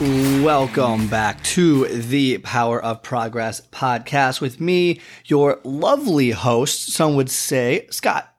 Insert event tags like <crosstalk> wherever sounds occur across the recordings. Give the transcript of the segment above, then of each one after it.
Welcome back to the Power of Progress podcast with me, your lovely host, some would say, Scott.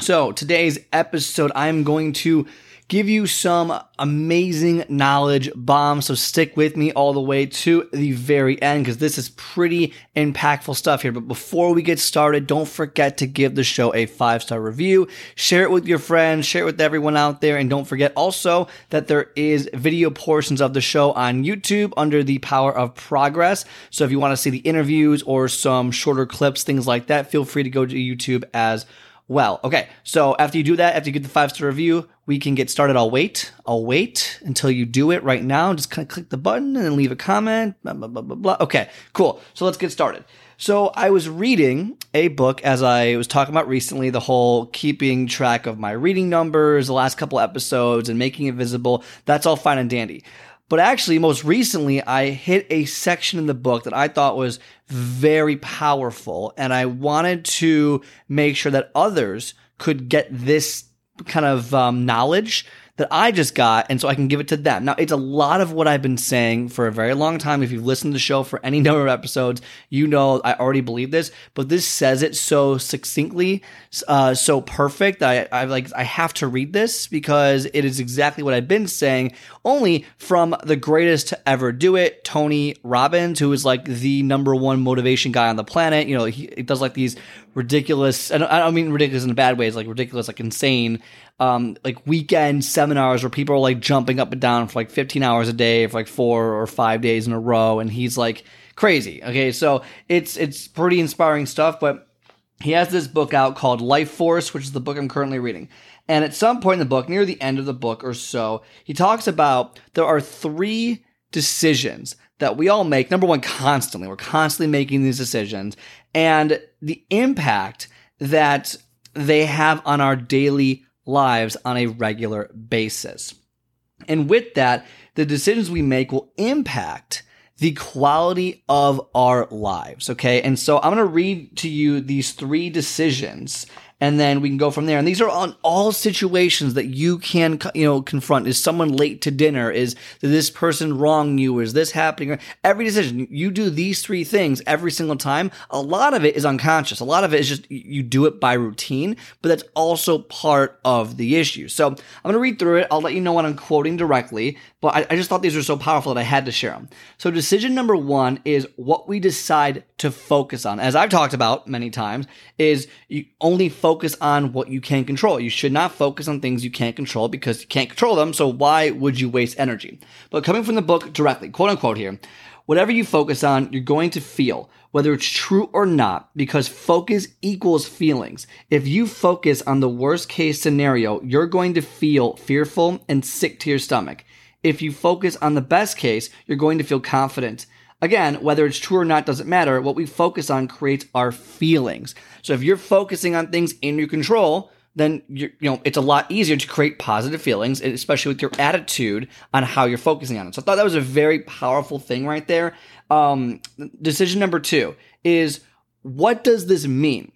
So, today's episode, I'm going to give you some amazing knowledge bombs. So stick with me all the way to the very end because this is pretty impactful stuff here. But before we get started, don't forget to give the show a five star review, share it with your friends, share it with everyone out there. And don't forget also that there is video portions of the show on YouTube under the power of progress. So if you want to see the interviews or some shorter clips, things like that, feel free to go to YouTube as well. Okay, so after you do that, after you get the five star review, we can get started. I'll wait. I'll wait until you do it right now. Just kind of click the button and leave a comment. Blah, blah, blah, blah, blah. Okay, cool. So let's get started. So I was reading a book as I was talking about recently, the whole keeping track of my reading numbers, the last couple episodes and making it visible. That's all fine and dandy. But actually, most recently, I hit a section in the book that I thought was very powerful. And I wanted to make sure that others could get this kind of um, knowledge that I just got, and so I can give it to them. Now, it's a lot of what I've been saying for a very long time. If you've listened to the show for any <laughs> number of episodes, you know I already believe this, but this says it so succinctly, uh, so perfect that I, I like I have to read this because it is exactly what I've been saying, only from the greatest to ever do it, Tony Robbins, who is like the number one motivation guy on the planet. You know, he, he does like these ridiculous. Don't, I don't mean ridiculous in a bad way. It's like ridiculous, like insane um, like weekend seminars where people are like jumping up and down for like 15 hours a day for like four or five days in a row. And he's like crazy. Okay. So it's, it's pretty inspiring stuff, but he has this book out called Life Force, which is the book I'm currently reading. And at some point in the book, near the end of the book or so, he talks about there are three decisions that we all make. Number one, constantly. We're constantly making these decisions and the impact that they have on our daily lives on a regular basis. And with that, the decisions we make will impact the quality of our lives. Okay. And so I'm going to read to you these three decisions and then we can go from there. And these are on all situations that you can, you know, confront. Is someone late to dinner? Is this person wrong you? Is this happening? Every decision, you do these three things every single time. A lot of it is unconscious. A lot of it is just you do it by routine, but that's also part of the issue. So I'm going to read through it. I'll let you know what I'm quoting directly, but I, I just thought these were so powerful that I had to share them. So decision number one is what we decide to focus on. As I've talked about many times, is you only focus on what you can control. You should not focus on things you can't control because you can't control them. So why would you waste energy? But coming from the book directly, quote unquote here, whatever you focus on, you're going to feel, whether it's true or not, because focus equals feelings. If you focus on the worst case scenario, you're going to feel fearful and sick to your stomach. If you focus on the best case, you're going to feel confident. Again, whether it's true or not doesn't matter. What we focus on creates our feelings. So if you're focusing on things in your control, then you know it's a lot easier to create positive feelings, especially with your attitude on how you're focusing on it. So I thought that was a very powerful thing right there. Um, decision number two is what does this mean?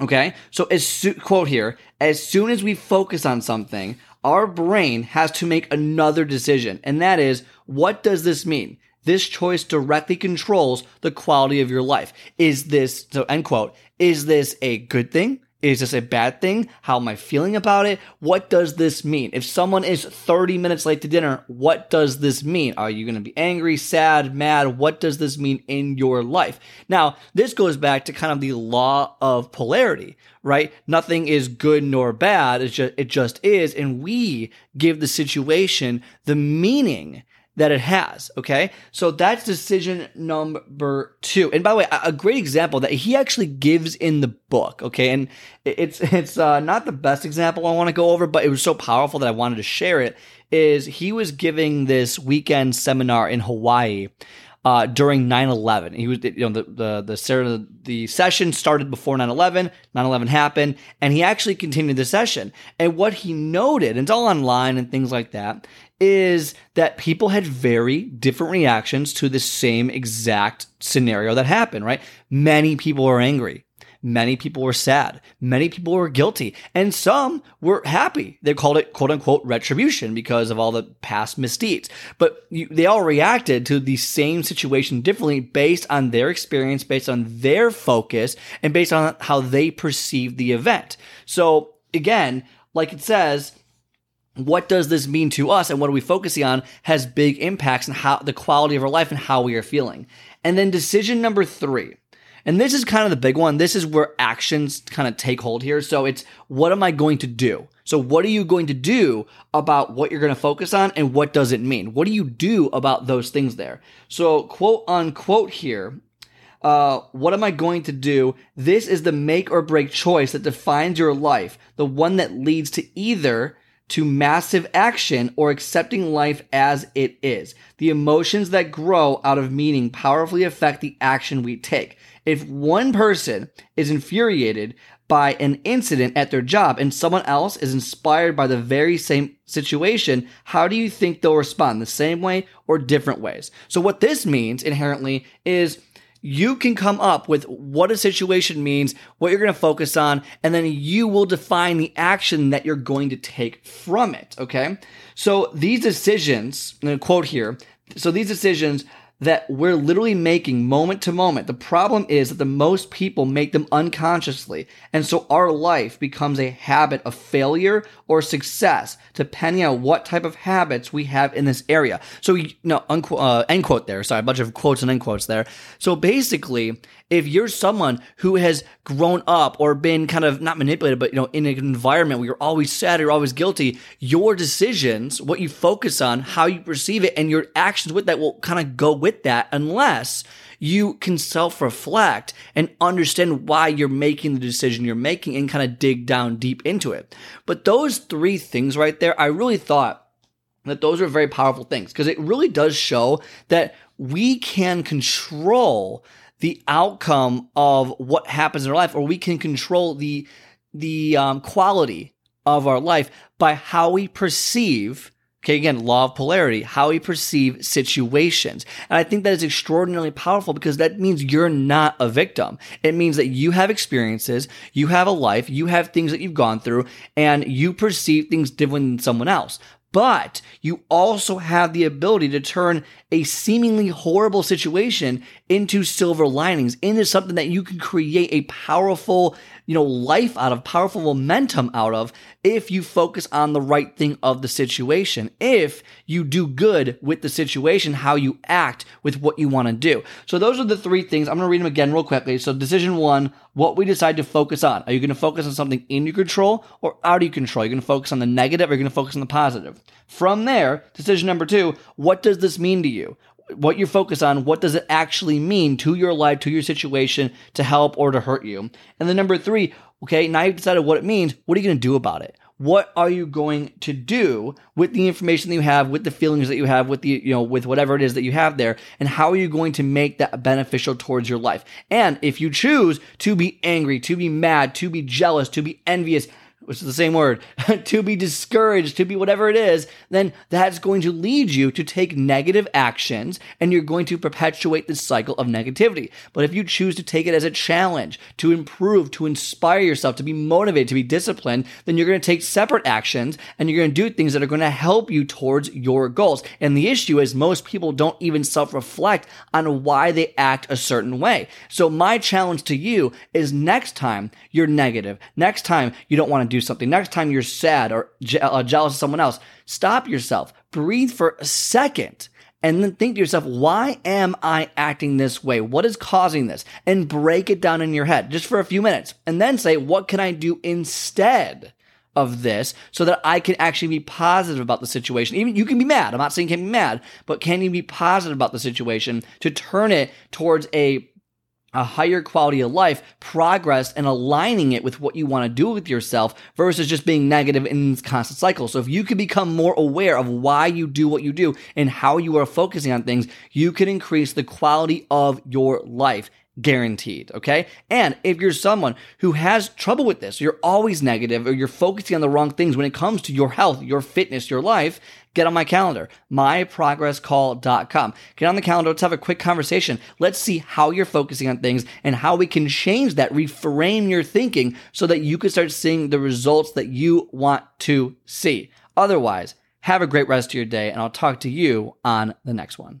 Okay, so as so- quote here, as soon as we focus on something, our brain has to make another decision, and that is what does this mean? This choice directly controls the quality of your life. Is this, so end quote, is this a good thing? Is this a bad thing? How am I feeling about it? What does this mean? If someone is 30 minutes late to dinner, what does this mean? Are you going to be angry, sad, mad? What does this mean in your life? Now, this goes back to kind of the law of polarity, right? Nothing is good nor bad. It's just, it just is. And we give the situation the meaning that it has. Okay. So that's decision number two. And by the way, a great example that he actually gives in the book. Okay. And it's, <laughs> it's, uh, not the best example I want to go over, but it was so powerful that I wanted to share it is he was giving this weekend seminar in Hawaii uh, during 9-11. He was, you know, the, the, the, the session started before 9-11, 9-11 happened, and he actually continued the session. And what he noted, and it's all online and things like that, is that people had very different reactions to the same exact scenario that happened, right? Many people were angry. Many people were sad. Many people were guilty. And some were happy. They called it quote unquote retribution because of all the past misdeeds. But you, they all reacted to the same situation differently based on their experience, based on their focus, and based on how they perceived the event. So again, like it says, what does this mean to us and what are we focusing on has big impacts on how the quality of our life and how we are feeling. And then decision number three and this is kind of the big one. This is where actions kind of take hold here. So it's what am I going to do? So what are you going to do about what you're going to focus on and what does it mean? What do you do about those things there? So quote unquote here, uh, what am I going to do? This is the make or break choice that defines your life, the one that leads to either to massive action or accepting life as it is. The emotions that grow out of meaning powerfully affect the action we take. If one person is infuriated by an incident at their job and someone else is inspired by the very same situation, how do you think they'll respond? The same way or different ways? So, what this means inherently is you can come up with what a situation means, what you're going to focus on, and then you will define the action that you're going to take from it. Okay. So these decisions, and a quote here. So these decisions that we're literally making moment to moment. The problem is that the most people make them unconsciously. And so our life becomes a habit of failure or success, depending on what type of habits we have in this area. So, no, unquote, uh, end quote there. Sorry, a bunch of quotes and end quotes there. So basically, if you're someone who has grown up or been kind of not manipulated, but you know, in an environment where you're always sad, you're always guilty, your decisions, what you focus on, how you perceive it, and your actions with that will kind of go with that unless you can self reflect and understand why you're making the decision you're making and kind of dig down deep into it. But those three things right there, I really thought that those are very powerful things because it really does show that we can control the outcome of what happens in our life, or we can control the the um, quality of our life by how we perceive. Okay, again, law of polarity, how we perceive situations. And I think that is extraordinarily powerful because that means you're not a victim. It means that you have experiences, you have a life, you have things that you've gone through, and you perceive things different than someone else but you also have the ability to turn a seemingly horrible situation into silver linings, into something that you can create a powerful, you know, life out of, powerful momentum out of if you focus on the right thing of the situation. If you do good with the situation, how you act with what you want to do. So those are the three things. I'm going to read them again real quickly. So decision one, what we decide to focus on. Are you going to focus on something in your control or out of your control? Are you going to focus on the negative or you're you going to focus on the positive? From there, decision number two, what does this mean to you? What you focus on, what does it actually mean to your life, to your situation, to help or to hurt you? And then number three, okay, now you've decided what it means. What are you going to do about it? What are you going to do with the information that you have, with the feelings that you have, with the, you know, with whatever it is that you have there? And how are you going to make that beneficial towards your life? And if you choose to be angry, to be mad, to be jealous, to be envious, which is the same word, <laughs> to be discouraged, to be whatever it is, then that's going to lead you to take negative actions and you're going to perpetuate this cycle of negativity. But if you choose to take it as a challenge, to improve, to inspire yourself, to be motivated, to be disciplined, then you're going to take separate actions and you're going to do things that are going to help you towards your goals. And the issue is most people don't even self reflect on why they act a certain way. So my challenge to you is next time you're negative, next time you don't want to do something, next time you're sad or je- uh, jealous of someone else, stop yourself, breathe for a second, and then think to yourself, why am I acting this way? What is causing this? And break it down in your head just for a few minutes. And then say, what can I do instead? Of this, so that I can actually be positive about the situation. Even you can be mad. I'm not saying can be mad, but can you be positive about the situation to turn it towards a a higher quality of life, progress, and aligning it with what you want to do with yourself versus just being negative in this constant cycle. So if you can become more aware of why you do what you do and how you are focusing on things, you can increase the quality of your life guaranteed. Okay. And if you're someone who has trouble with this, you're always negative or you're focusing on the wrong things when it comes to your health, your fitness, your life, get on my calendar, myprogresscall.com. Get on the calendar. Let's have a quick conversation. Let's see how you're focusing on things and how we can change that, reframe your thinking so that you can start seeing the results that you want to see. Otherwise, have a great rest of your day and I'll talk to you on the next one.